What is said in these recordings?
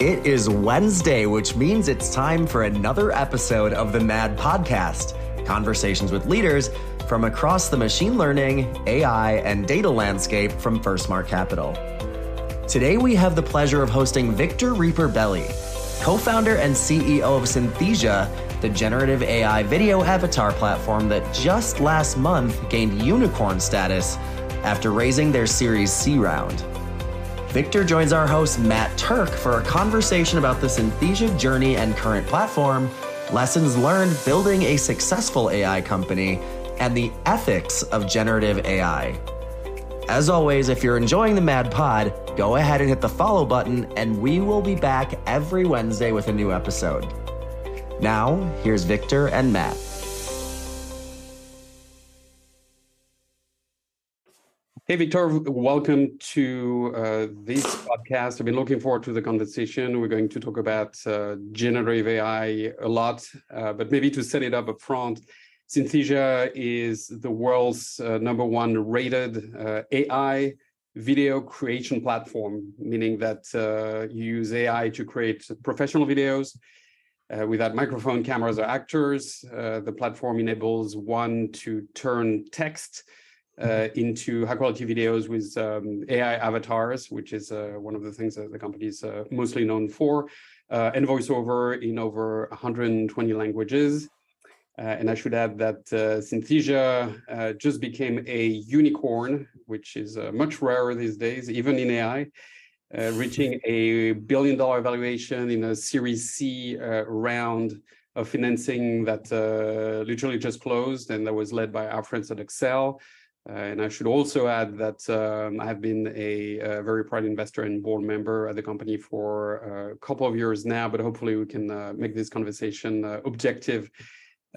It is Wednesday, which means it's time for another episode of the MAD Podcast conversations with leaders from across the machine learning, AI, and data landscape from FirstMark Capital. Today, we have the pleasure of hosting Victor Riparbelli, co founder and CEO of Synthesia, the generative AI video avatar platform that just last month gained unicorn status after raising their Series C round. Victor joins our host, Matt Turk, for a conversation about the Synthesia journey and current platform, lessons learned building a successful AI company, and the ethics of generative AI. As always, if you're enjoying the Mad Pod, go ahead and hit the follow button, and we will be back every Wednesday with a new episode. Now, here's Victor and Matt. Hey, Victor, welcome to uh, this podcast. I've been looking forward to the conversation. We're going to talk about uh, generative AI a lot, uh, but maybe to set it up up front, Synthesia is the world's uh, number one rated uh, AI video creation platform, meaning that uh, you use AI to create professional videos without microphone, cameras, or actors. the platform enables one to turn text uh, into high quality videos with um, AI avatars, which is uh, one of the things that the company is uh, mostly known for, uh, and voiceover in over 120 languages. Uh, and I should add that uh, Synthesia just became a unicorn, which is much rarer these days, even in AI, reaching a billion dollar valuation in a Series C round of financing that literally just closed and that was led by our friends at Accel. Uh, and I should also add that um, I have been a, a, very proud investor and board member at the company for uh, a couple of years now, but hopefully we can uh, make this conversation objective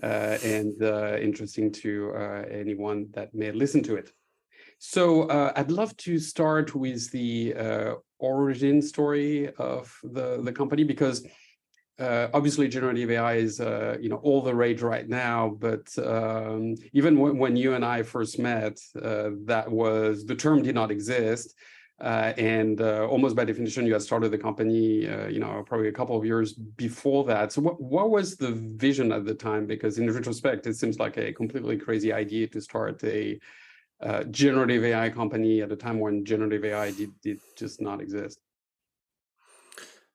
and interesting to anyone that may listen to it. So I'd love to start with the origin story of the, the company because uh, obviously generative AI is uh, you know all the rage right now, but um, even when, when, you and I first met, uh, that was the term did not exist, uh, and uh, almost by definition, you had started the company uh, you know probably a couple of years before that. So what what was the vision at the time? Because in retrospect, it seems like a completely crazy idea to start a generative AI company at a time when generative AI did, did just not exist.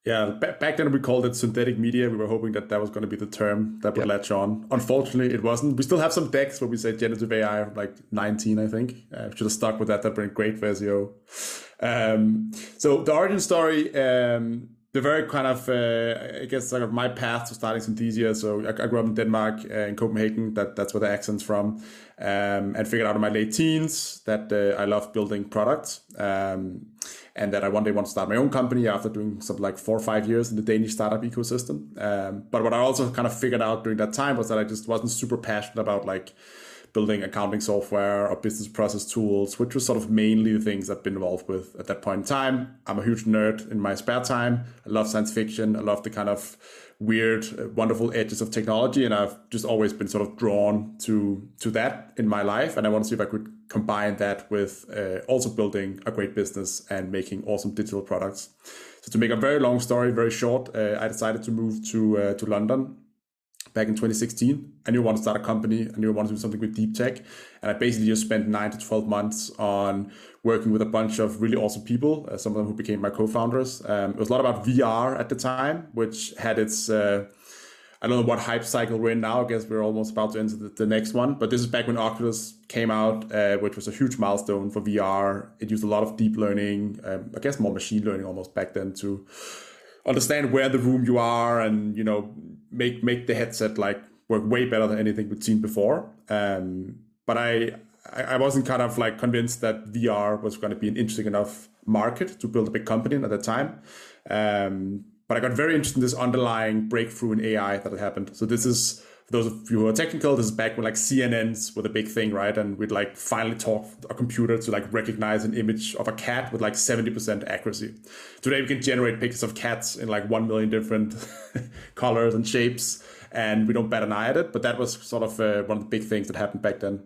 Yeah, back then we called it synthetic media. We were hoping that that was going to be the term that would yep. latch on. Unfortunately, it wasn't. We still have some decks where we say generative AI, like 19, I think. Uh, should have stuck with that. That'd been great for SEO. Um, so the origin story, um, the very kind of, uh, I guess, like my path to starting Synthesia. So I, I grew up in Denmark, uh, in Copenhagen. That that's where the accent's from, um, and figured out in my late teens that uh, I love building products. Um, and that I one day want to start my own company after doing something like four or five years in the Danish startup ecosystem. Um, but what I also kind of figured out during that time was that I just wasn't super passionate about like building accounting software or business process tools, which was sort of mainly the things I've been involved with at that point in time. I'm a huge nerd in my spare time. I love science fiction. I love the kind of weird, uh, wonderful edges of technology, and I've just always been sort of drawn to to that in my life. And I want to see if I could combine that with uh, also building a great business and making awesome digital products. So to make a very long story very short, uh, I decided to move to uh, to London back in 2016. I knew I wanted to start a company. I knew I wanted to do something with deep tech. And I basically just spent nine to 12 months on working with a bunch of really awesome people, uh, some of them who became my co founders. Um, it was a lot about VR at the time, which had its. Uh, I don't know what hype cycle we're in now. I guess we're almost about to enter the, the next one. But this is back when Oculus came out, uh, which was a huge milestone for VR. It used a lot of deep learning, um, I guess more machine learning almost back then to understand where the room you are and you know make make the headset like work way better than anything we'd seen before. Um, but I I wasn't kind of like convinced that VR was going to be an interesting enough market to build a big company at that time. Um, but I got very interested in this underlying breakthrough in AI that had happened. So this is those of you who are technical, this is back when like CNNs were the big thing, right? And we'd like finally talk a computer to like recognize an image of a cat with like 70% accuracy. Today we can generate pictures of cats in like 1 million different colors and shapes, and we don't bat an eye at it. But that was sort of uh, one of the big things that happened back then.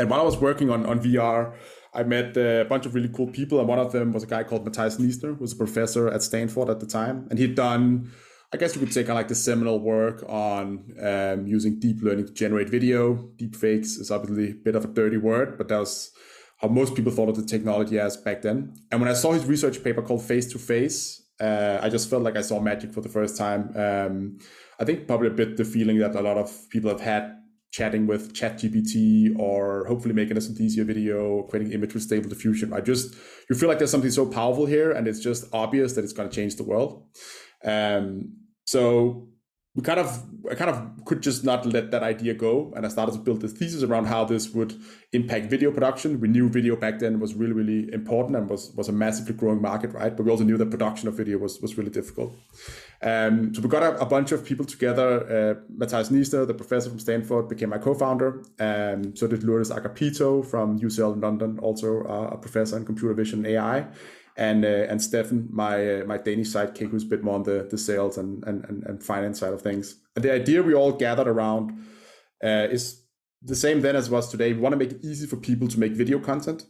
And while I was working on, on VR, I met a bunch of really cool people, and one of them was a guy called Matthias Niessner, who was a professor at Stanford at the time, and he'd done, I guess you could say, kind of like the seminal work on um, using deep learning to generate video. Deep fakes is obviously a bit of a dirty word, but that was how most people thought of the technology as back then. And when I saw his research paper called Face2Face, uh, I just felt like I saw magic for the first time. Um, I think probably a bit the feeling that a lot of people have had chatting with ChatGPT or hopefully making a Synthesia video, creating image with stable diffusion. I just you feel like there's something so powerful here, and it's just obvious that it's going to change the world. Um, so we kind of I kind of could just not let that idea go, and I started to build the thesis around how this would impact video production. We knew video back then was really really important and was was a massively growing market, right? But we also knew that production of video was was really difficult. Um, so we got a, a, bunch of people together. Uh, Matthias Niessner, the professor from Stanford, became my co-founder. Um, so did Lourdes Agapito from UCL in London, also uh, a professor in computer vision AI and uh, and Stefan, my uh, my Danish sidekick, who's a bit more on the, the sales and, and, and finance side of things. And the idea we all gathered around uh, is the same then as it was today. We want to make it easy for people to make video content,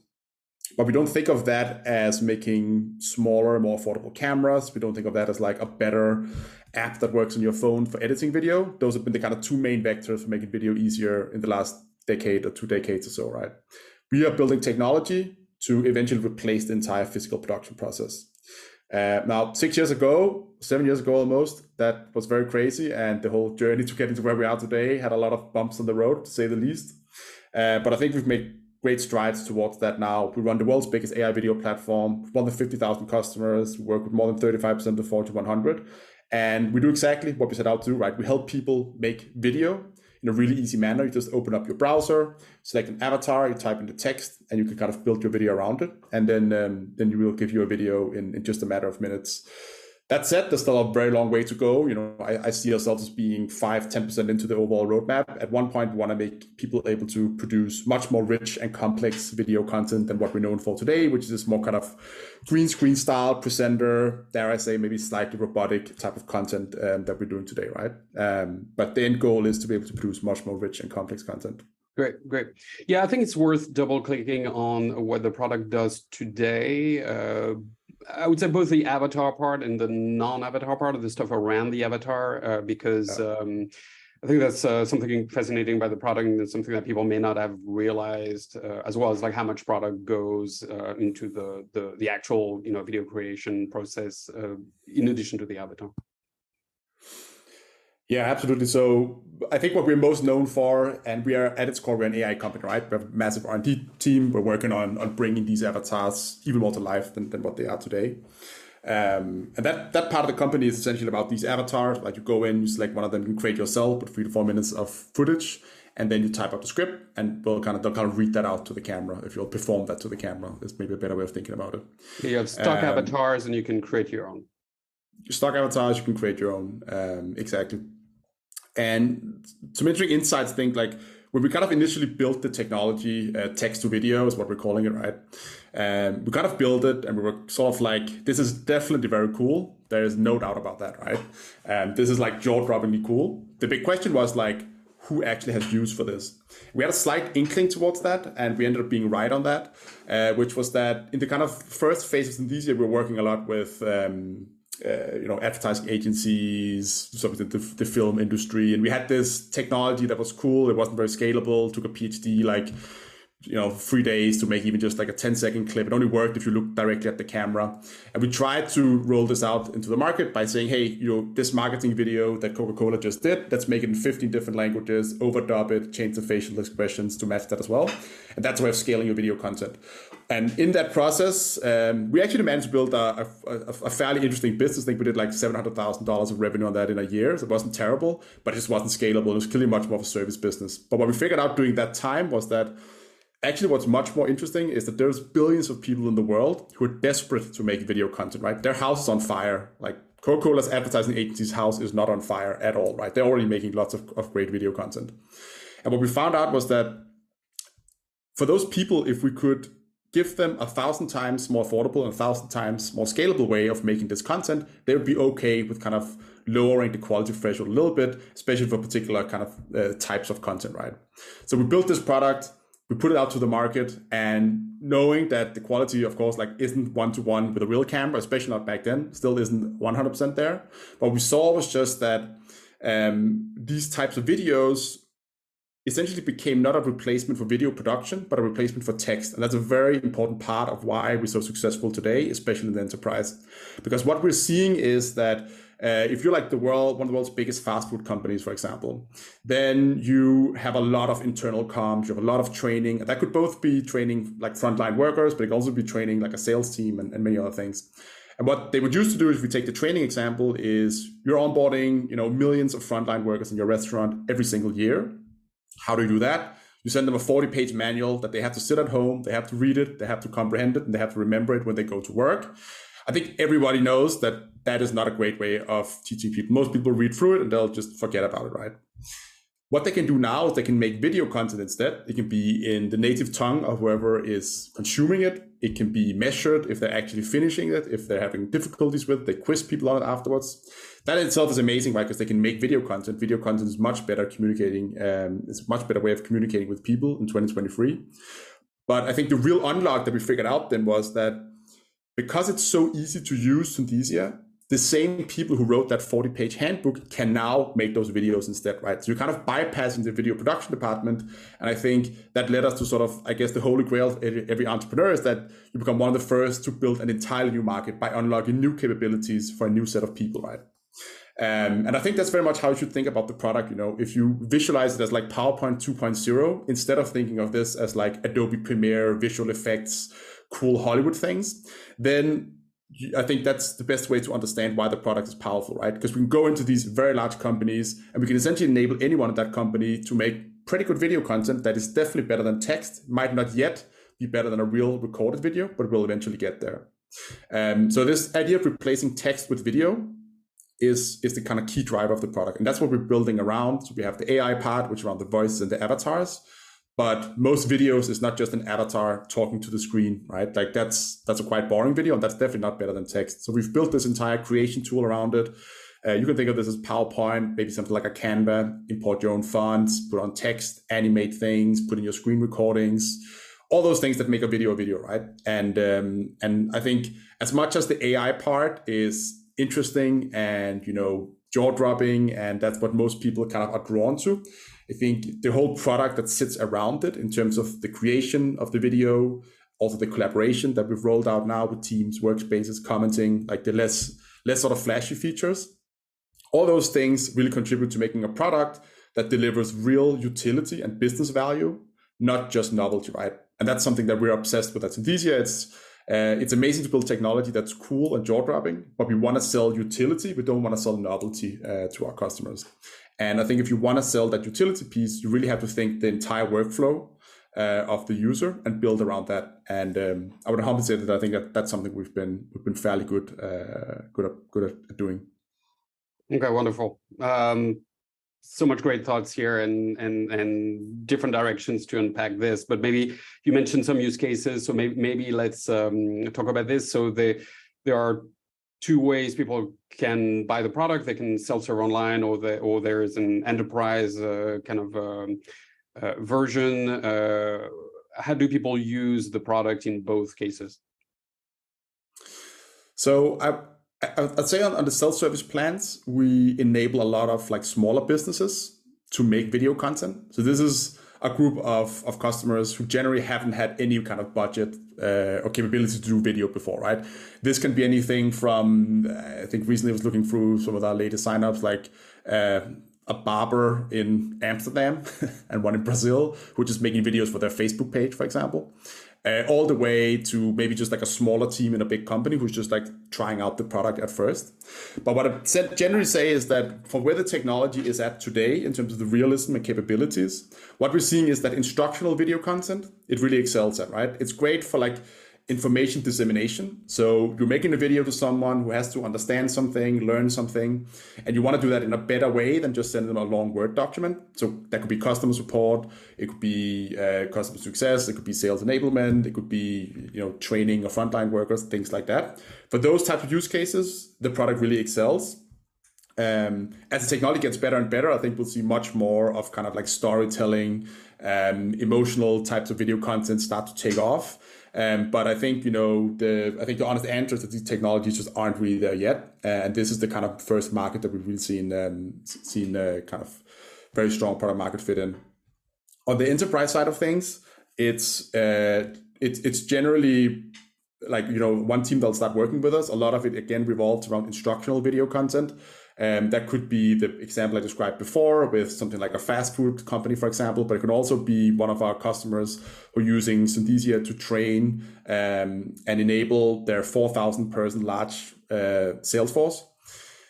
but we don't think of that as making smaller, more affordable cameras. We don't think of that as like a better app that works on your phone for editing video. Those have been the kind of two main vectors for making video easier in the last decade or two decades or so, right? We are building technology to eventually replace the entire physical production process. Uh, now, six years ago, seven years ago almost, that was very crazy. And the whole journey to get into where we are today had a lot of bumps on the road, to say the least. Uh, but I think we've made great strides towards that now. We run the world's biggest AI video platform, more than 50,000 customers, we work with more than 35% of Fortune 100. And we do exactly what we set out to do, right? We help people make video in a really easy manner. You just open up your browser, select an avatar, you type in the text, and you can kind of build your video around it. And then um, then you will give you a video in, in just a matter of minutes. That said, there's still a very long way to go. You know, I, I see ourselves as being five, 10% into the overall roadmap. At one point, we want to make people able to produce much more rich and complex video content than what we're known for today, which is this more kind of green screen style presenter, dare I say, maybe slightly robotic type of content um, that we're doing today, right? Um, but the end goal is to be able to produce much more rich and complex content. Great, great. Yeah, I think it's worth double clicking on what the product does today. Uh, I would say both the avatar part and the non-avatar part of the stuff around the avatar, uh, because yeah. um, I think that's uh, something fascinating about the product, and something that people may not have realized, uh, as well as like how much product goes uh, into the, the the actual you know video creation process, uh, in addition to the avatar. Yeah, absolutely. So I think what we're most known for, and we are at its core, we're an AI company, right? We have a massive R&D team. We're working on, on bringing these avatars even more to life than, than what they are today. Um, and that, that part of the company is essentially about these avatars. Like you go in, you select one of them, you can create yourself with three to four minutes of footage, and then you type up the script, and we'll kind of they'll kind of read that out to the camera. If you'll perform that to the camera, is maybe a better way of thinking about it. You have stock um, avatars, and you can create your own. Stock avatars, you can create your own. Um, exactly. And interesting insights think like when we kind of initially built the technology, uh, text to video is what we're calling it, right? Um, we kind of built it and we were sort of like, this is definitely very cool. There is no doubt about that, right? And um, this is like jaw droppingly cool. The big question was like, who actually has use for this? We had a slight inkling towards that, and we ended up being right on that, uh, which was that in the kind of first phase of Synthesia, we were working a lot with um, uh, you know advertising agencies some of the, the, film industry. And we had this technology that was cool. It wasn't very scalable. Took a phd like you know three days to make even just like a 10 second clip. It only worked if you look directly at the camera. And we tried to roll this out into the market by saying hey you know this marketing video that coca-cola just did let's make it in 15 different languages overdub it change the facial expressions to match that as well. And that's a way of scaling your video content and in that process um, we actually managed to build a, a, a, fairly interesting business. I think we did like $700000 of revenue on that in a year. So it wasn't terrible but it just wasn't scalable. It was clearly much more of a service business. But what we figured out during that time was that actually what's much more interesting is that there's billions of people in the world who are desperate to make video content right? Their house is on fire. Like coca-cola's advertising agency's house is not on fire at all right? They're already making lots of, of great video content. And what we found out was that for those people if we could give them a thousand times more affordable and a thousand times more scalable way of making this content they would be okay with kind of lowering the quality threshold a little bit especially for particular kind of uh, types of content right? So we built this product we put it out to the market and knowing that the quality of course like isn't one to one with a real camera especially not back then still isn't 100% there. What we saw was just that um, these types of videos essentially became not a replacement for video production, but a replacement for text. And that's a very important part of why we're so successful today, especially in the enterprise. Because what we're seeing is that uh, if you're like the world, one of the world's biggest fast food companies, for example, then you have a lot of internal comms, you have a lot of training. That could both be training like frontline workers, but it could also be training like a sales team and, and many other things. And what they would used to do, if we take the training example, is you're onboarding, you know, millions of frontline workers in your restaurant every single year how do you do that? You send them a 40 page manual that they have to sit at home, they have to read it, they have to comprehend it, and they have to remember it when they go to work. I think everybody knows that that is not a great way of teaching people. Most people read through it and they'll just forget about it, right? What they can do now is they can make video content instead. It can be in the native tongue of whoever is consuming it. It can be measured if they're actually finishing it, if they're having difficulties with it, they quiz people on it afterwards that in itself is amazing, right? Because they can make video content. Video content is much better communicating. Um, it's much better way of communicating with people in 2023. But I think the real unlock that we figured out then was that because it's so easy to use Synthesia, the same people who wrote that 40 page handbook can now make those videos instead, right? So you're kind of bypassing the video production department. And I think that led us to sort of, I guess, the holy grail of every entrepreneur is that you become one of the first to build an entirely new market by unlocking new capabilities for a new set of people, right? Um, and I think that's very much how you should think about the product. You know, if you visualize it as like PowerPoint 2.0, instead of thinking of this as like Adobe Premiere, visual effects, cool Hollywood things, then I think that's the best way to understand why the product is powerful, right? Because we can go into these very large companies and we can essentially enable anyone at that company to make pretty good video content that is definitely better than text, might not yet be better than a real recorded video, but we'll eventually get there. Um, so this idea of replacing text with video is is the kind of key driver of the product, and that's what we're building around. So we have the AI part, which around the voices and the avatars. But most videos is not just an avatar talking to the screen, right? Like that's that's a quite boring video, and that's definitely not better than text. So we've built this entire creation tool around it. Uh, you can think of this as PowerPoint, maybe something like a Canva. Import your own fonts, put on text, animate things, put in your screen recordings, all those things that make a video a video, right? And um, and I think as much as the AI part is interesting and you know jaw dropping and that's what most people kind of are drawn to. I think the whole product that sits around it in terms of the creation of the video also the collaboration that we've rolled out now with teams workspaces commenting like the less less sort of flashy features. All those things really contribute to making a product that delivers real utility and business value not just novelty right? And that's something that we're obsessed with at synthesia. It's uh, it's amazing to build technology that's cool and jaw dropping, but we want to sell utility. We don't want to sell novelty uh, to our customers. And I think if you want to sell that utility piece, you really have to think the entire workflow uh, of the user and build around that. And um, I would humbly say that I think that that's something we've been we've been fairly good uh, good at, good at doing. Okay, wonderful. Um, so much great thoughts here and and and different directions to unpack this but maybe you mentioned some use cases so maybe maybe let's um, talk about this. So the there are two ways people can buy the product. They can self-serve online or the or there is an enterprise uh, kind of um, uh, version. Uh, how do people use the product in both cases? So i I'd say on, on the self-service plans, we enable a lot of like smaller businesses to make video content. So this is a group of, of customers who generally haven't had any kind of budget uh, or capability to do video before, right? This can be anything from, uh, I think recently I was looking through some of our latest signups, like uh, a barber in Amsterdam and one in Brazil, who are just making videos for their Facebook page, for example uh, all the way to maybe just like a smaller team in a big company who's just like trying out the product at first. But what I generally say is that for where the technology is at today in terms of the realism and capabilities, what we're seeing is that instructional video content, it really excels at, right? It's great for like information dissemination. So you're making a video to someone who has to understand something, learn something, and you want to do that in a better way than just send them a long Word document. So that could be customer support, it could be uh, customer success, it could be sales enablement, it could be you know training of frontline workers, things like that. For those types of use cases, the product really excels. Um, as the technology gets better and better, I think we'll see much more of kind of like storytelling, um, emotional types of video content start to take off. Um, but I think you know the I think the honest answer is that these technologies just aren't really there yet, and this is the kind of first market that we've really seen um, seen uh, kind of very strong product market fit in. On the enterprise side of things, it's uh, it's it's generally like you know one team that'll start working with us. A lot of it again revolves around instructional video content. Um, that could be the example I described before with something like a fast food company, for example, but it could also be one of our customers who are using Synthesia to train um, and enable their 4,000 person large uh, sales force.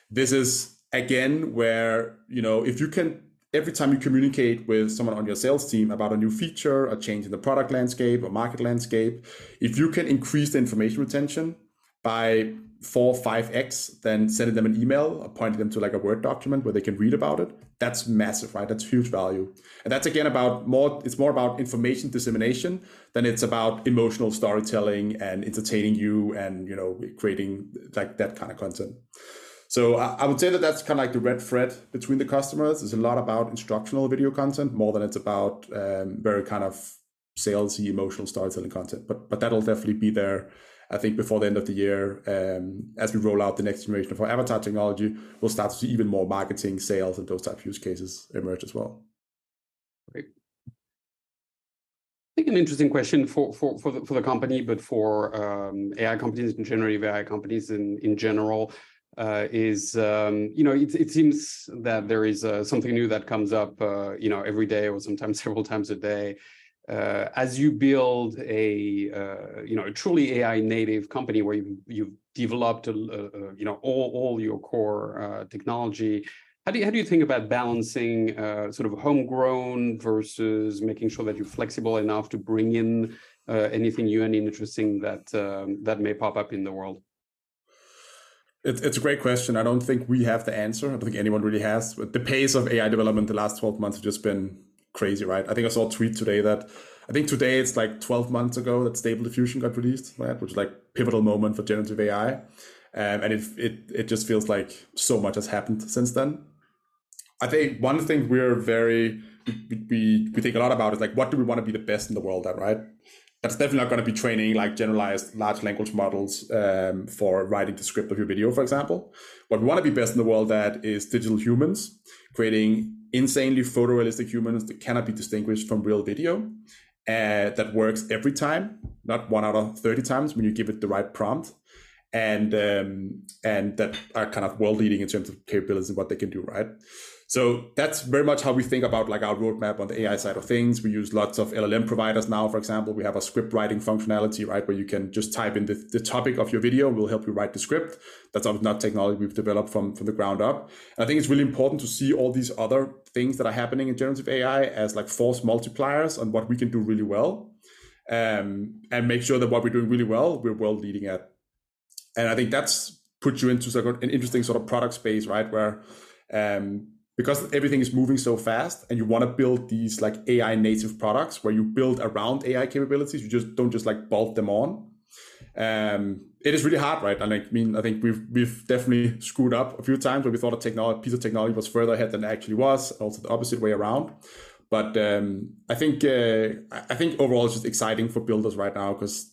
This is again where, you know, if you can every time you communicate with someone on your sales team about a new feature, a change in the product landscape or market landscape, if you can increase the information retention by four, five X, then sending them an email, or pointing them to like a Word document where they can read about it. That's massive, right? That's huge value. And that's again about more, it's more about information dissemination than it's about emotional storytelling and entertaining you and, you know, creating like that kind of content. So I, I would say that that's kind of like the red thread between the customers. It's a lot about instructional video content more than it's about um, very kind of salesy, emotional storytelling content. But but that'll definitely be there I think before the end of the year, um, as we roll out the next generation of our avatar technology, we'll start to see even more marketing, sales, and those type of use cases emerge as well. Great. I think an interesting question for for for the, for the company, but for um, AI companies and generative AI companies in in general. Uh, is um, you know it, it seems that there is uh, something new that comes up uh, you know every day or sometimes several times a day uh, as you build a uh, you know a truly AI native company where you've, you've developed a, a, you know all, all your core uh, technology, how do you how do you think about balancing sort of homegrown versus making sure that you're flexible enough to bring in anything new and interesting that um, that may pop up in the world? It's, it's a great question. I don't think we have the answer. I don't think anyone really has. But the pace of AI development the last 12 months has just been crazy, right? I think I saw a tweet today that I think today it's like 12 months ago that Stable Diffusion got released, right? Which is like pivotal moment for generative AI. Um, and it, it, it just feels like so much has happened since then. I think one thing we're very, we, we think a lot about is like, what do we want to be the best in the world at, right? That's definitely not going to be training like generalized large language models um, for writing the script of your video, for example. What we want to be best in the world at is digital humans, creating insanely photorealistic humans that cannot be distinguished from real video uh, that works every time, not one out of 30 times when you give it the right prompt. And um, and that are kind of world leading in terms of capabilities and what they can do, right? So that's very much how we think about like our roadmap on the AI side of things. We use lots of LLM providers now. For example, we have a script writing functionality, right, where you can just type in the, the topic of your video we'll help you write the script. That's not technology we've developed from, from the ground up. And I think it's really important to see all these other things that are happening in generative AI as like force multipliers on what we can do really well. Um, and make sure that what we're doing really well, we're world leading at. And I think that's put you into sort of an interesting sort of product space, right? Where um, because everything is moving so fast and you want to build these like AI native products where you build around AI capabilities, you just don't just like bolt them on. Um, it is really hard, right? And I mean, I think we've we've definitely screwed up a few times where we thought a technology piece of technology was further ahead than it actually was, also the opposite way around. But um, I think uh, I think overall it's just exciting for builders right now because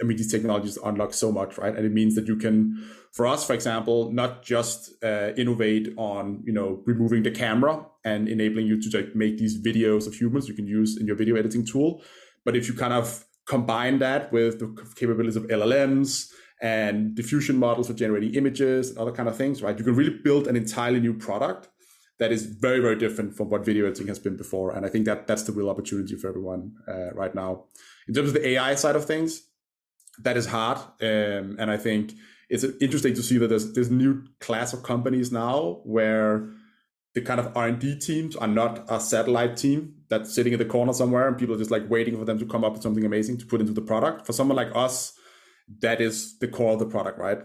I mean these technologies unlock so much, right? And it means that you can for us, for example, not just uh, innovate on you know removing the camera and enabling you to like, make these videos of humans you can use in your video editing tool, but if you kind of combine that with the capabilities of LLMs and diffusion models for generating images and other kind of things, right? You can really build an entirely new product that is very very different from what video editing has been before, and I think that that's the real opportunity for everyone uh, right now. In terms of the AI side of things, that is hard, um, and I think it's interesting to see that there's this new class of companies now where the kind of R&D teams are not a satellite team that's sitting in the corner somewhere and people are just like waiting for them to come up with something amazing to put into the product. For someone like us, that is the core of the product, right?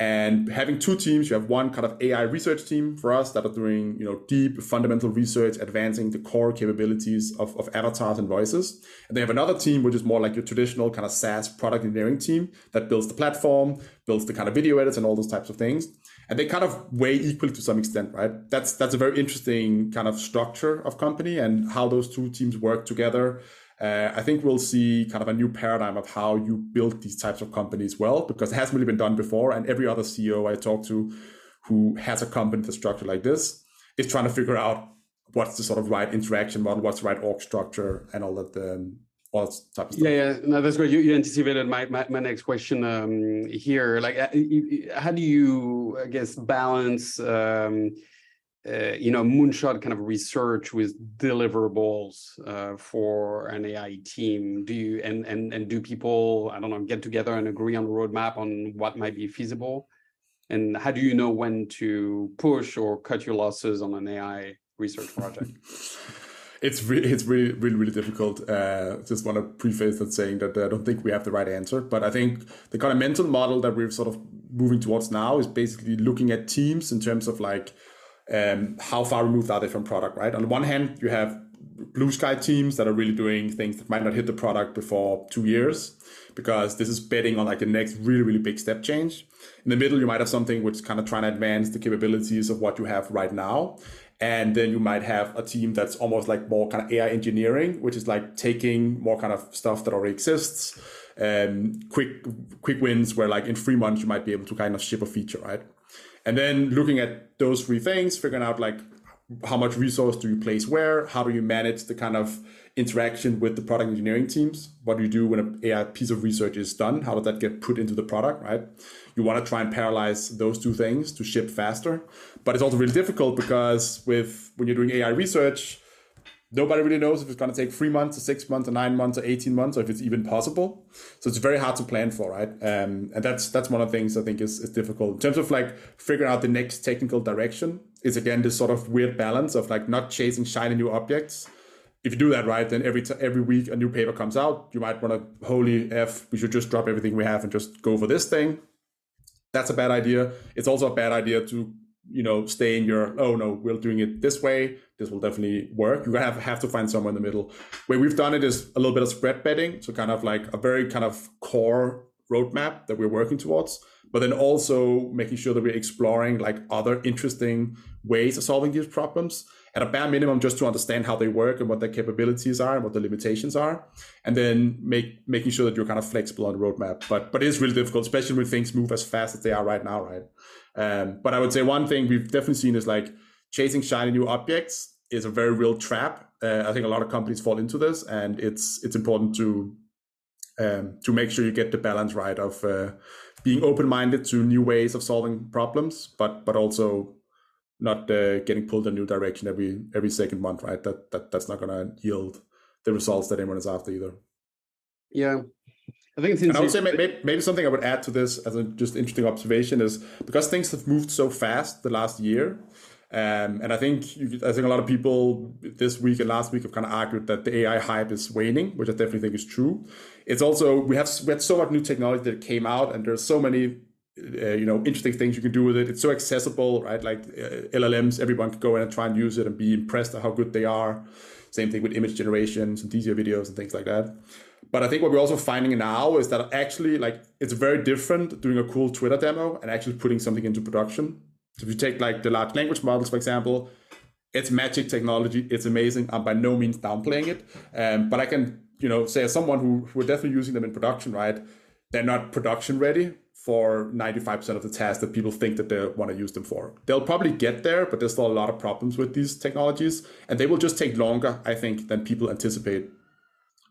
And having two teams, you have one kind of AI research team for us that are doing, you know, deep fundamental research, advancing the core capabilities of, of avatars and voices. And they have another team, which is more like your traditional kind of SaaS product engineering team that builds the platform, builds the kind of video edits and all those types of things. And they kind of weigh equally to some extent, right? That's that's a very interesting kind of structure of company and how those two teams work together uh, I think we'll see kind of a new paradigm of how you build these types of companies well, because it hasn't really been done before. And every other CEO I talk to who has a company that's structured like this is trying to figure out what's the sort of right interaction model, what's the right org structure, and all that. Um, all that type of stuff. Yeah, yeah, no, that's great. You, you anticipated my, my, my next question um, here. Like, uh, how do you, I guess, balance um, uh, you know moonshot kind of research with deliverables uh, for an AI team? Do you and and and do people I don't know get together and agree on a roadmap on what might be feasible? And how do you know when to push or cut your losses on an AI research project? it's really it's really really really difficult. Uh, just want to preface that saying that I don't think we have the right answer, but I think the kind of mental model that we're sort of moving towards now is basically looking at teams in terms of like um, how far removed are they from product, right? On the one hand, you have blue sky teams that are really doing things that might not hit the product before two years because this is betting on like the next really really big step change. In the middle you might have something which kind of trying to advance the capabilities of what you have right now. And then you might have a team that's almost like more kind of ai engineering which is like taking more kind of stuff that already exists um, quick quick wins where like in three months you might be able to kind of ship a feature right and then looking at those three things, figuring out like how much resource do you place where, how do you manage the kind of interaction with the product engineering teams? What do you do when an AI piece of research is done? How does that get put into the product, right? You want to try and parallelize those two things to ship faster. But it's also really difficult because with when you're doing AI research, nobody really knows if it's going to take three months or six months or nine months or 18 months or if it's even possible. So it's very hard to plan for right? Um, and that's that's one of the things i think is, is difficult. In terms of like figuring out the next technical direction is again this sort of weird balance of like not chasing shiny new objects. If you do that right then every t- every week a new paper comes out you might want to holy f we should just drop everything we have and just go for this thing. That's a bad idea. It's also a bad idea to you know stay in your oh no we're doing it this way this will definitely work. You have have to find somewhere in the middle. Where we've done it is a little bit of spread betting, so kind of like a very kind of core roadmap that we're working towards, but then also making sure that we're exploring like other interesting ways of solving these problems at a bare minimum just to understand how they work and what their capabilities are and what the limitations are and then make making sure that you're kind of flexible on the roadmap but but it is really difficult especially when things move as fast as they are right now right um, but i would say one thing we've definitely seen is like chasing shiny new objects is a very real trap. Uh, I think a lot of companies fall into this, and it's it's important to um, to make sure you get the balance right of uh, being open minded to new ways of solving problems, but but also not uh, getting pulled in a new direction every every second month. Right? That that that's not going to yield the results that anyone is after either. Yeah, I think it's and I would say maybe, maybe, something I would add to this as a just interesting observation is because things have moved so fast the last year, um, and I think you, I think a lot of people this week and last week have kind of argued that the AI hype is waning, which I definitely think is true. It's also we have we had so much new technology that came out, and there's so many uh, you know interesting things you can do with it. It's so accessible, right? Like uh, LLMs, everyone can go in and try and use it and be impressed at how good they are. Same thing with image generations and easier videos and things like that. But I think what we're also finding now is that actually, like, it's very different doing a cool Twitter demo and actually putting something into production. So if you take like the large language models, for example, it's magic technology. It's amazing. I'm by no means downplaying it. Um, but I can, you know, say as someone who, who are definitely using them in production, right? They're not production ready for 95% of the tasks that people think that they want to use them for. They'll probably get there, but there's still a lot of problems with these technologies. And they will just take longer, I think, than people anticipate.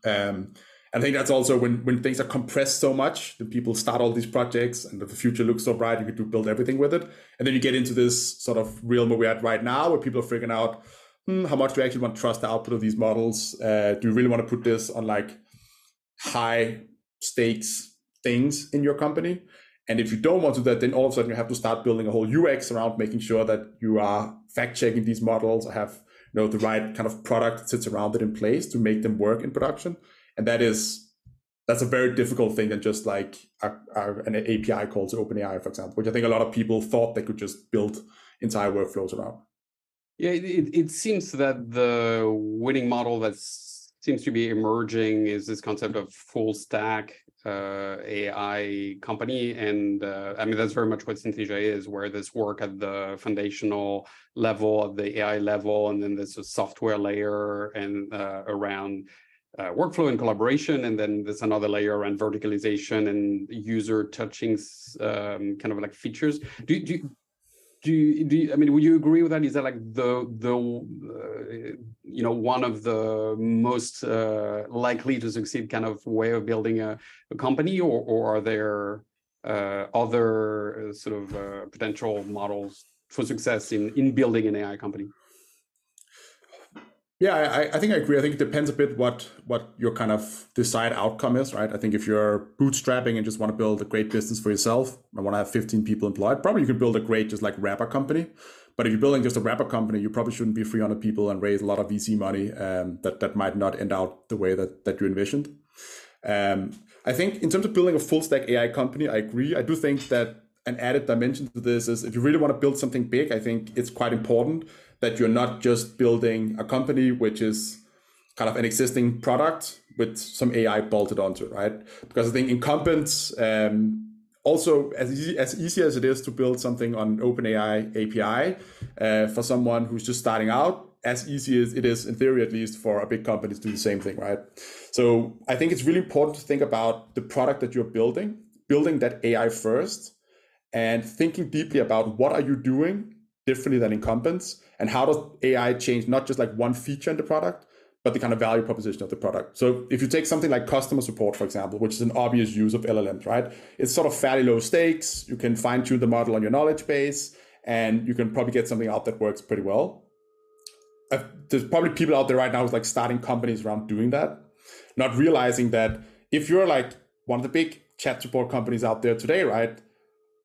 Um, I think that's also when, when things are compressed so much, then people start all these projects and the future looks so bright, you can do build everything with it. And then you get into this sort of realm where we're at right now, where people are figuring out, hmm, how much do you actually want to trust the output of these models? Uh, do you really want to put this on like high stakes things in your company? And if you don't want to do that, then all of a sudden you have to start building a whole UX around making sure that you are fact checking these models, have you know the right kind of product that sits around it in place to make them work in production and that is that's a very difficult thing than just like a, a, an API call to OpenAI, for example, which I think a lot of people thought they could just build entire workflows around. Yeah, it, it seems that the winning model that seems to be emerging is this concept of full stack uh, AI company. And uh, I mean, that's very much what Synthesia is, where this work at the foundational level, at the AI level, and then there's a software layer and uh, around uh, workflow and collaboration, and then there's another layer around verticalization and user touching um, kind of like features. Do, do, do you, do you, I mean, would you agree with that? Is that like the the uh, you know one of the most uh, likely to succeed kind of way of building a, a company, or or are there uh, other uh, sort of uh, potential models for success in in building an AI company? Yeah, I, I, think I agree. I think it depends a bit what what your kind of desired outcome is, right? I think if you're bootstrapping and just want to build a great business for yourself and want to have 15 people employed, probably you could build a great just like wrapper company. But if you're building just a wrapper company, you probably shouldn't be 300 people and raise a lot of VC money. Um, that that might not end out the way that that you envisioned. Um, I think in terms of building a full stack AI company, I agree. I do think that an added dimension to this is if you really want to build something big, I think it's quite important that you're not just building a company which is kind of an existing product with some AI bolted onto it, right? Because I think incumbents, um, also as easy, as easy as it is to build something on OpenAI API uh, for someone who's just starting out, as easy as it is in theory at least for a big company to do the same thing, right? So I think it's really important to think about the product that you're building, building that AI first, and thinking deeply about what are you doing differently than incumbents and how does AI change not just like one feature in the product, but the kind of value proposition of the product. So if you take something like customer support, for example, which is an obvious use of LLMs, right? It's sort of fairly low stakes. You can fine tune the model on your knowledge base, and you can probably get something out that works pretty well. Uh, there's probably people out there right now who's like starting companies around doing that, not realizing that if you're like one of the big chat support companies out there today, right?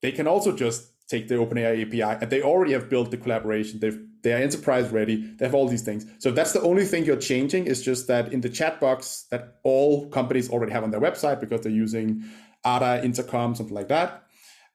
They can also just take the OpenAI API, and they already have built the collaboration. They've they are enterprise ready. They have all these things. So that's the only thing you're changing is just that in the chat box that all companies already have on their website because they're using ADA, Intercom, something like that.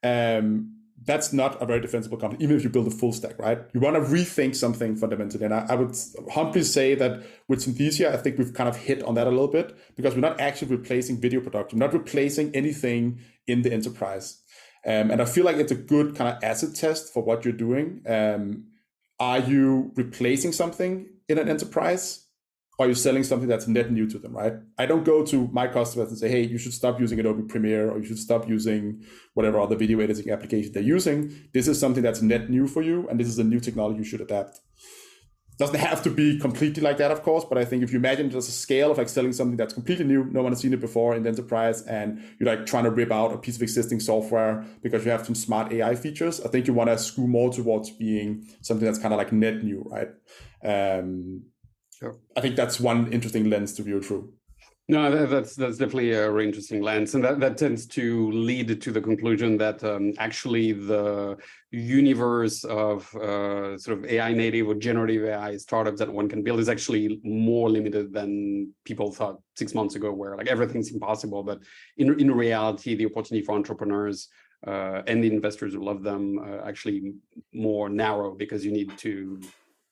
Um, that's not a very defensible company, even if you build a full stack, right? You want to rethink something fundamentally. And I, I would humbly say that with Synthesia, I think we've kind of hit on that a little bit because we're not actually replacing video production, not replacing anything in the enterprise. Um, and I feel like it's a good kind of acid test for what you're doing. Um, are you replacing something in an enterprise? Or are you selling something that's net new to them, right? I don't go to my customers and say, hey, you should stop using Adobe Premiere or you should stop using whatever other video editing application they're using. This is something that's net new for you, and this is a new technology you should adapt doesn't have to be completely like that, of course, but I think if you imagine there's a scale of like selling something that's completely new, no one has seen it before in the enterprise, and you're like trying to rip out a piece of existing software because you have some smart AI features, I think you want to skew more towards being something that's kind of like net new, right? Um, sure. I think that's one interesting lens to view through. No, that's that's definitely a very interesting lens, and that, that tends to lead to the conclusion that um, actually the universe of uh, sort of AI native or generative AI startups that one can build is actually more limited than people thought six months ago, where like everything's impossible. But in in reality, the opportunity for entrepreneurs uh, and the investors who love them uh, actually more narrow because you need to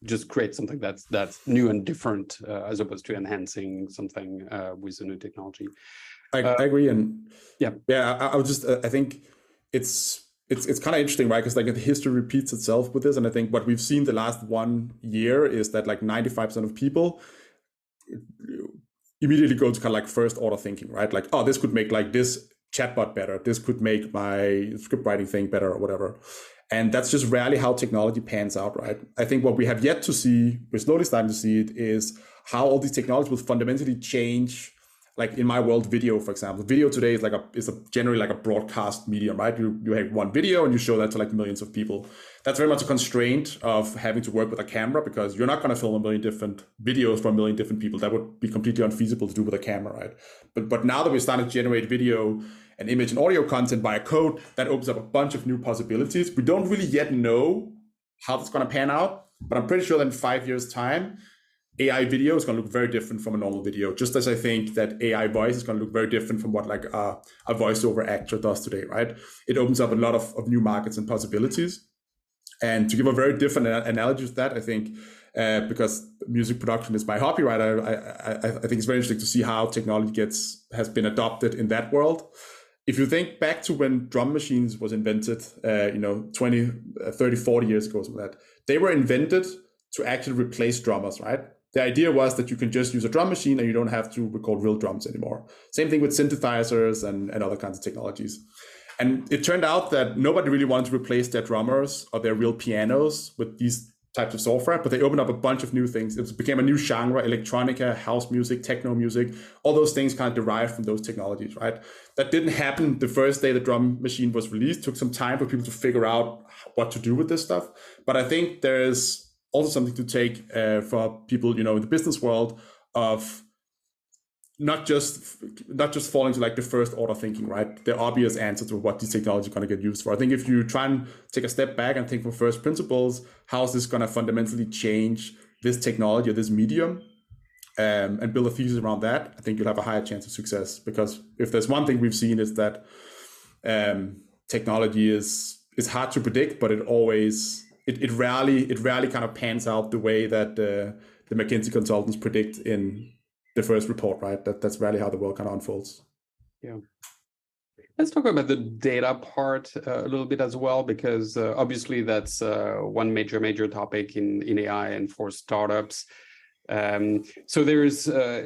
just create something that's that's new and different uh, as opposed to enhancing something uh, with a new technology. I, uh, I, agree, and yeah, yeah. I, I was just I think it's it's it's kind of interesting, right? Because like the history repeats itself with this, and I think what we've seen the last one year is that like ninety five percent of people immediately go to kind of like first order thinking, right? Like, oh, this could make like this chatbot better. This could make my script writing thing better, or whatever. And that's just rarely how technology pans out, right? I think what we have yet to see, we're slowly starting to see it, is how all these technologies will fundamentally change. Like in my world, video, for example, video today is like a is a generally like a broadcast medium, right? You you have one video and you show that to like millions of people. That's very much a constraint of having to work with a camera because you're not going to film a million different videos for a million different people. That would be completely unfeasible to do with a camera, right? But but now that we're starting to generate video and image and audio content via code, that opens up a bunch of new possibilities. We don't really yet know how that's going to pan out, but I'm pretty sure that in five years' time, AI video is going to look very different from a normal video, just as I think that AI voice is going to look very different from what like a, a voiceover actor does today, right? It opens up a lot of, of new markets and possibilities. And to give a very different analogy to that, I think uh, because music production is my hobby, right? I, I, I, think it's very interesting to see how technology gets has been adopted in that world. If you think back to when drum machines was invented, uh, you know, 20, uh, 30, 40 years ago, something like that, they were invented to actually replace drummers, right? The idea was that you can just use a drum machine and you don't have to record real drums anymore. Same thing with synthesizers and, and other kinds of technologies. And it turned out that nobody really wanted to replace their drummers or their real pianos with these types of software, but they opened up a bunch of new things. It became a new genre, electronica, house music, techno music, all those things kind of derived from those technologies, right? That didn't happen the first day the drum machine was released. It took some time for people to figure out what to do with this stuff. But I think there's also something to take uh, for people, you know, in the business world of not just not just falling to like the first order thinking, right? The obvious answer to what these technologies are going to get used for. I think if you try and take a step back and think from first principles, how is this going to fundamentally change this technology or this medium, um, and build a thesis around that, I think you'll have a higher chance of success. Because if there's one thing we've seen is that um, technology is is hard to predict, but it always it, it rarely it rarely kind of pans out the way that uh, the McKinsey consultants predict in the first report, right? That that's really how the world kind of unfolds. Yeah. Let's talk about the data part uh, a little bit as well, because uh, obviously that's uh, one major major topic in in AI and for startups. Um, so there's uh,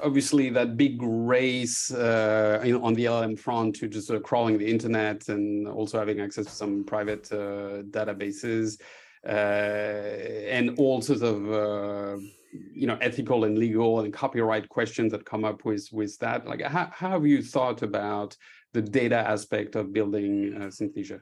obviously that big race uh, on the LLM front to just uh, crawling the internet and also having access to some private databases and all sorts of you know ethical and legal and copyright questions that come up with with that. Like how, how have you thought about the data aspect of building uh, synthesia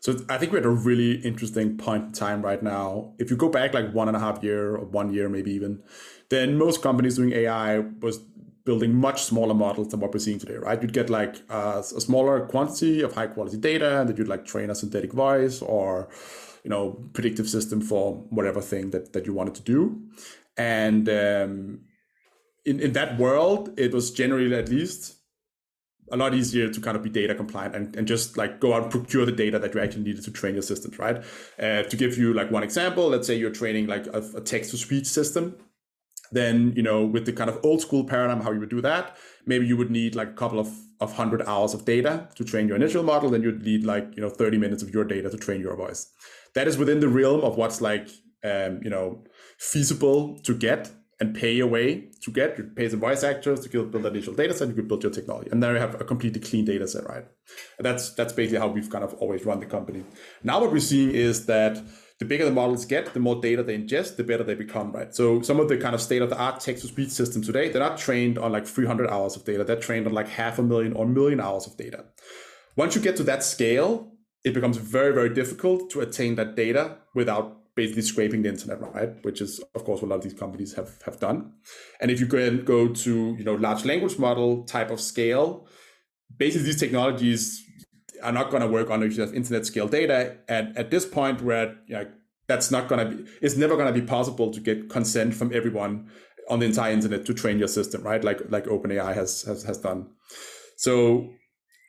so i think we're at a really interesting point in time right now. If you go back like one and a half year or one year maybe even then most companies doing ai was building much smaller models than what we're seeing today right? You'd get like a, a smaller quantity of high quality data and you'd like train a synthetic voice or you know predictive system for whatever thing that that you wanted to do. And um, in in that world it was generally at least a lot easier to kind of be data compliant and, and just like go out and procure the data that you actually needed to train your systems right? Uh, to give you like one example let's say you're training like a, a text to speech system then you know with the kind of old school paradigm how you would do that maybe you would need like a couple of of 100 hours of data to train your initial model then you'd need like you know 30 minutes of your data to train your voice. That is within the realm of what's like um, you know feasible to get and pay your way to get. You pay the voice actors to build an initial data set. You could build your technology, and there you have a completely clean data set, right? And that's that's basically how we've kind of always run the company. Now what we're seeing is that the bigger the models get, the more data they ingest, the better they become, right? So some of the kind of state of the art text to speech systems today, they're not trained on like 300 hours of data. They're trained on like half a million or a million hours of data. Once you get to that scale, it becomes very, very difficult to attain that data without basically scraping the internet, right? Which is, of course, what a lot of these companies have, have done. And if you go go to, you know, large language model type of scale, basically these technologies are not going to work on if you have internet scale data at, at this point where you know, that's not going to be, it's never going to be possible to get consent from everyone on the entire internet to train your system, right? Like, like OpenAI has, has, has done. So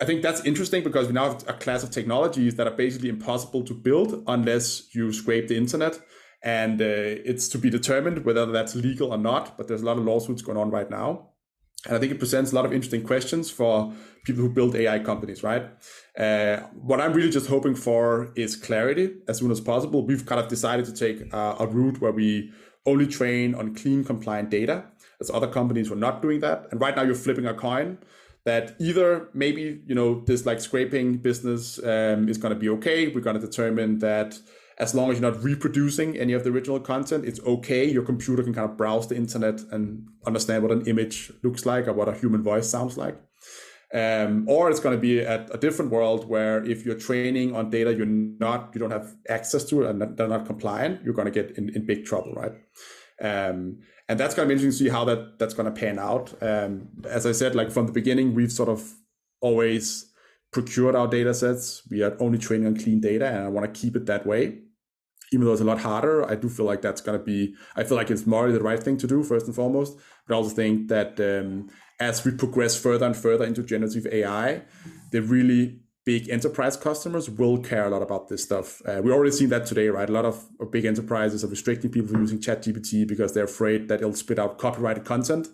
I think that's interesting because we now have a class of technologies that are basically impossible to build unless you scrape the internet. And uh, it's to be determined whether that's legal or not. But there's a lot of lawsuits going on right now. And I think it presents a lot of interesting questions for people who build AI companies, right? Uh, what I'm really just hoping for is clarity as soon as possible. We've kind of decided to take uh, a route where we only train on clean, compliant data, as other companies were not doing that. And right now, you're flipping a coin that either maybe you know this like scraping business um, is going to be okay. We're going to determine that as long as you're not reproducing any of the original content it's okay. Your computer can kind of browse the internet and understand what an image looks like or what a human voice sounds like. Um, or it's going to be a, a, different world where if you're training on data you're not you don't have access to it and they're not compliant you're going to get in, in big trouble right? Um, and that's going to be interesting to see how that that's going to pan out. Um, as I said, like from the beginning, we've sort of always procured our data sets. We are only training on clean data, and I want to keep it that way. even though it's a lot harder, I do feel like that's going to be, I feel like it's morally the right thing to do, first and foremost. But I also think that um, as we progress further and further into generative AI, the really big enterprise customers will care a lot about this stuff. Uh, we already seen that today, right? A lot of, big enterprises are restricting people from using ChatGPT because they're afraid that it'll spit out copyrighted content.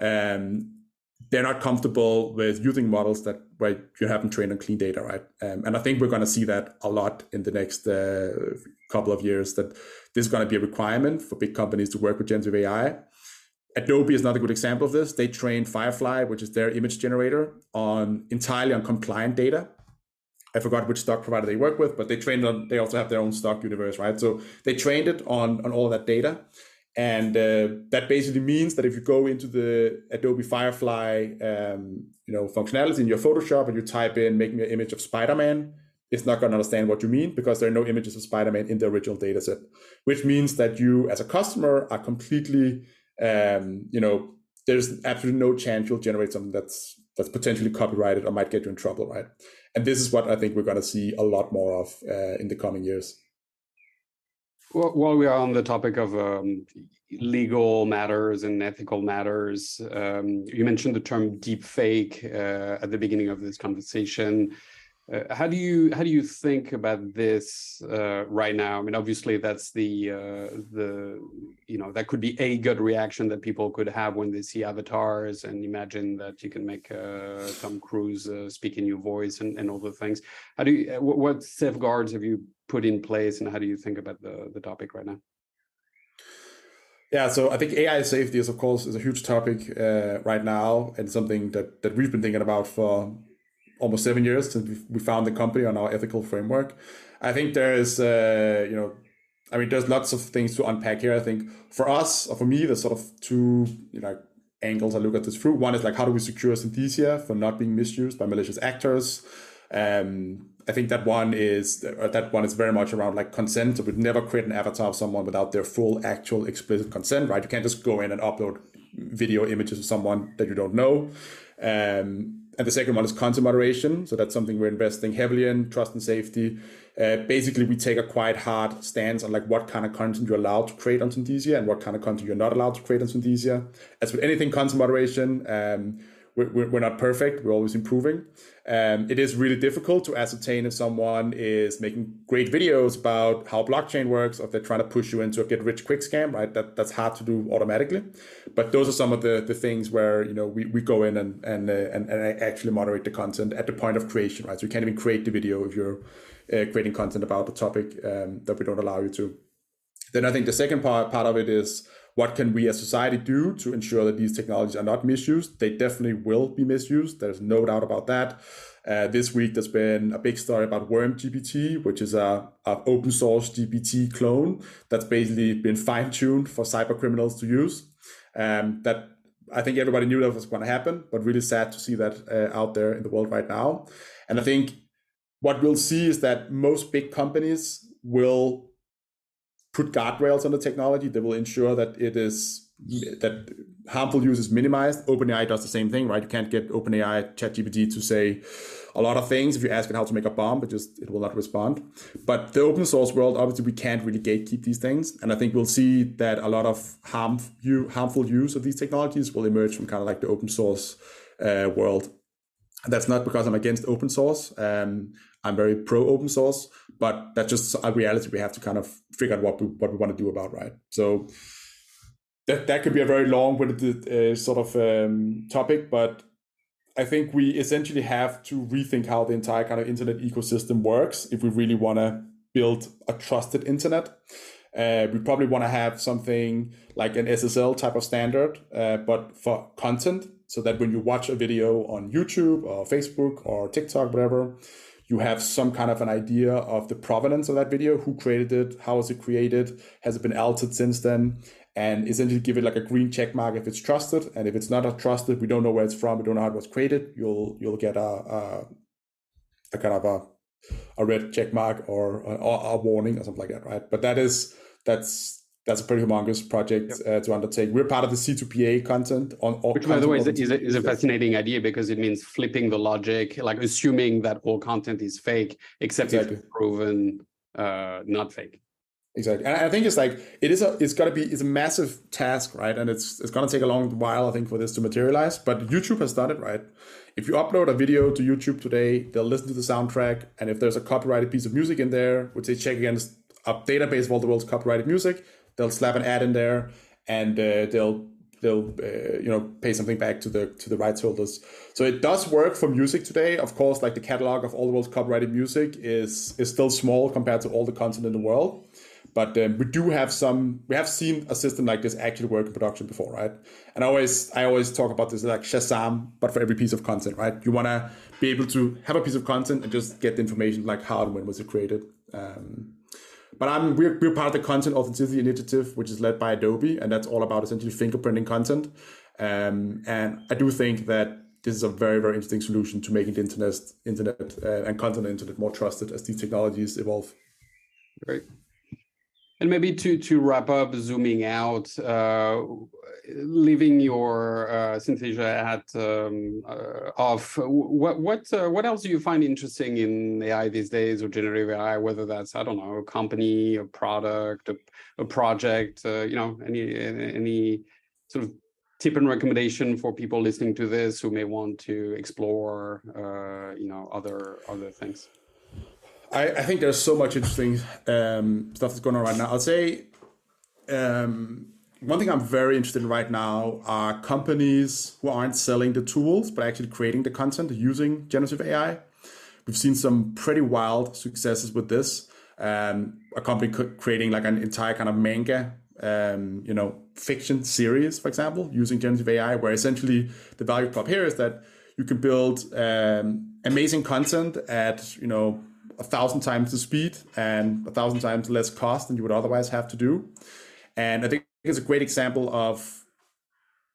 Um, they're not comfortable with using models that where you haven't trained on clean data, right? Um, and I think we're going to see that a lot in the next uh, couple of years. That this is going to be a requirement for big companies to work with generative AI. Adobe is not a good example of this. They trained Firefly, which is their image generator, on entirely on compliant data. I forgot which stock provider they work with, but they trained on. They also have their own stock universe, right? So they trained it on on all that data, and uh, that basically means that if you go into the Adobe Firefly, um, you know, functionality in your Photoshop and you type in "make me an image of Spider-Man," it's not going to understand what you mean because there are no images of Spider-Man in the original data set, which means that you, as a customer, are completely, um, you know, there's absolutely no chance you'll generate something that's that's potentially copyrighted or might get you in trouble, right? And this is what I think we're going to see a lot more of uh, in the coming years. Well, while we are on the topic of um, legal matters and ethical matters, um, you mentioned the term deep fake uh, at the beginning of this conversation. Uh, how do you how do you think about this uh, right now? I mean, obviously, that's the uh, the you know that could be a good reaction that people could have when they see avatars and imagine that you can make uh, Tom Cruise uh, speak in your voice and, and all the things. How do you what safeguards have you put in place, and how do you think about the the topic right now? Yeah, so I think AI safety is of course is a huge topic uh, right now and something that that we've been thinking about for almost seven years since we found the company on our ethical framework. I think there is, uh, you know, I mean, there's lots of things to unpack here. I think for us, or for me, there's sort of two, you know, angles I look at this through. One is like, how do we secure Synthesia for not being misused by malicious actors? Um, I think that one is that one is very much around like consent. So we'd never create an avatar of someone without their full, actual, explicit consent, right? You can't just go in and upload video images of someone that you don't know. Um, and the second one is content moderation. So that's something we're investing heavily in, trust and safety. Uh, basically, we take a quite hard stance on like what kind of content you're allowed to create on Synthesia and what kind of content you're not allowed to create on Synthesia. As with anything content moderation, um, we're, we're not perfect. We're always improving. Um, it is really difficult to ascertain if someone is making great videos about how blockchain works, or if they're trying to push you into a get rich quick scam, right? That that's hard to do automatically. But those are some of the, the things where you know we, we go in and and, uh, and and actually moderate the content at the point of creation, right? So you can't even create the video if you're uh, creating content about the topic um, that we don't allow you to. Then I think the second part part of it is what can we as society do to ensure that these technologies are not misused? They definitely will be misused. There's no doubt about that. Uh, this week, there's been a big story about Worm GPT, which is a, a open source GPT clone that's basically been fine tuned for cyber criminals to use. Um, that I think everybody knew that was going to happen, but really sad to see that uh, out there in the world right now. And I think what we'll see is that most big companies will put guardrails on the technology that will ensure that it is that harmful use is minimized. OpenAI does the same thing, right? You can't get OpenAI ChatGPT to say a lot of things. If you ask it how to make a bomb, it just it will not respond. But the open source world, obviously, we can't really gatekeep these things, and I think we'll see that a lot of harm, harmful use of these technologies will emerge from kind of like the open source uh, world. That's not because I'm against open source. Um, I'm very pro open source, but that's just a reality we have to kind of figure out what we what we want to do about, right? So that that could be a very long-winded uh, sort of um, topic, but I think we essentially have to rethink how the entire kind of internet ecosystem works if we really want to build a trusted internet. Uh, we probably want to have something like an SSL type of standard, uh, but for content, so that when you watch a video on YouTube or Facebook or TikTok, whatever, you have some kind of an idea of the provenance of that video, who created it, how was it created, has it been altered since then, and essentially give it like a green check mark if it's trusted, and if it's not trusted, we don't know where it's from, we don't know how it was created, you'll you'll get a a, a kind of a a red check mark or a, a warning or something like that, right? But that is that's that's a pretty humongous project yep. uh, to undertake. We're part of the C2PA content on all. Which, by the way, is, is, a, is a fascinating idea because it means flipping the logic, like assuming that all content is fake, except exactly. if it's proven uh, not fake. Exactly, and I think it's like it is a it's got to be it's a massive task, right? And it's it's gonna take a long while, I think, for this to materialize. But YouTube has done it right. If you upload a video to YouTube today, they'll listen to the soundtrack, and if there's a copyrighted piece of music in there, which they check against a database of all the world's copyrighted music, they'll slap an ad in there, and uh, they'll they'll uh, you know pay something back to the to the rights holders. So it does work for music today. Of course, like the catalog of all the world's copyrighted music is is still small compared to all the content in the world. But um, we do have some. We have seen a system like this actually work in production before, right? And I always, I always talk about this like Shazam, but for every piece of content, right? You want to be able to have a piece of content and just get the information like how and when was it created. Um, but I'm we're, we're part of the Content Authenticity Initiative, which is led by Adobe, and that's all about essentially fingerprinting content. Um, and I do think that this is a very very interesting solution to making the internet internet uh, and content internet more trusted as these technologies evolve. Great. And maybe to to wrap up, zooming out, uh, leaving your uh, Synthesia hat um, uh, off, what what uh, what else do you find interesting in AI these days or generative AI? Whether that's I don't know, a company, a product, a, a project, uh, you know, any any sort of tip and recommendation for people listening to this who may want to explore, uh, you know, other other things. I, I think there's so much interesting um, stuff that's going on right now. I'll say um, one thing I'm very interested in right now are companies who aren't selling the tools, but actually creating the content using generative AI. We've seen some pretty wild successes with this. Um, a company creating like an entire kind of manga, um, you know, fiction series, for example, using generative AI, where essentially the value prop here is that you can build um, amazing content at, you know, a thousand times the speed and a thousand times less cost than you would otherwise have to do. And I think it's a great example of,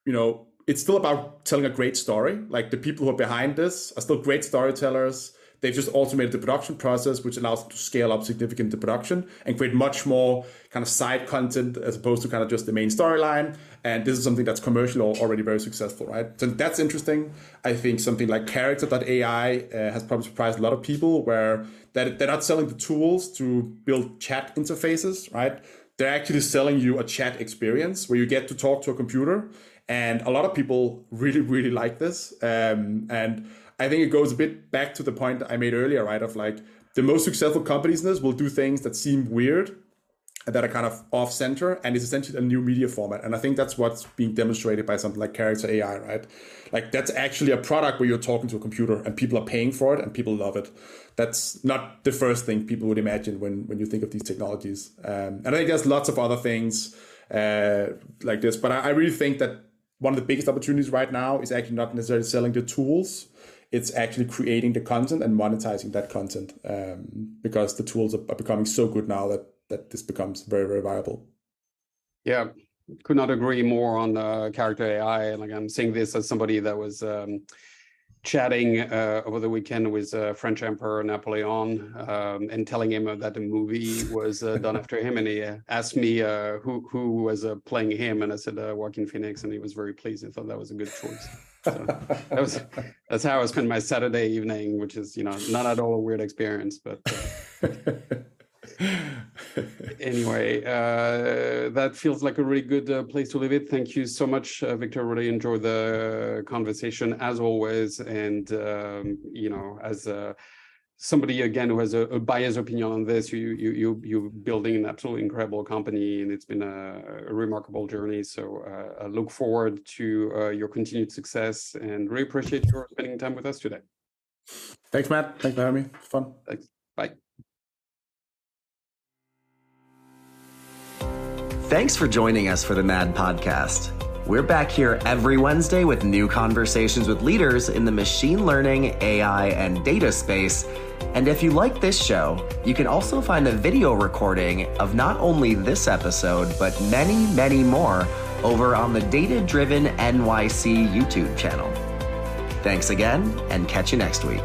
you know, it's still about telling a great story. Like the people who are behind this are still great storytellers. They've just automated the production process, which allows them to scale up significantly the production and create much more kind of side content as opposed to kind of just the main storyline. And this is something that's commercially already very successful, right? So that's interesting. I think something like Character.ai uh, has probably surprised a lot of people where that they're not selling the tools to build chat interfaces, right? They're actually selling you a chat experience where you get to talk to a computer. And a lot of people really, really like this. Um, and I think it goes a bit back to the point I made earlier, right? Of like the most successful companies in this will do things that seem weird and that are kind of off center and it's essentially a new media format. And I think that's what's being demonstrated by something like Character AI, right? Like that's actually a product where you're talking to a computer and people are paying for it and people love it. That's not the first thing people would imagine when, when you think of these technologies. Um, and I think there's lots of other things uh, like this, but I, I really think that one of the biggest opportunities right now is actually not necessarily selling the tools it's actually creating the content and monetizing that content um, because the tools are, are, becoming so good now that that this becomes very very viable. Yeah. Could not agree more on uh, character ai And like i'm saying this as somebody that was um, chatting uh, over the weekend with uh, French Emperor Napoleon um, and telling him that the movie was uh, done after him, and he uh, asked me uh, who who was playing him, and I said Joaquin Phoenix, and he was very pleased. He thought that was a good choice. That was that's how I spent my Saturday evening, which is you know not at all a weird experience, but anyway, uh, that feels like a really good uh, place to leave it. Thank you so much, uh, Victor. Really enjoyed the conversation as always, and um, you know, as uh, somebody again who has a, a, biased opinion on this, you you you you're building an absolutely incredible company, and it's been a, a remarkable journey. So uh, I look forward to uh, your continued success, and really appreciate your spending time with us today. Thanks, Matt. Thanks for having me. Fun. Thanks. Bye. Thanks for joining us for the MAD podcast. We're back here every Wednesday with new conversations with leaders in the machine learning, AI, and data space. And if you like this show, you can also find a video recording of not only this episode, but many, many more over on the Data Driven NYC YouTube channel. Thanks again, and catch you next week.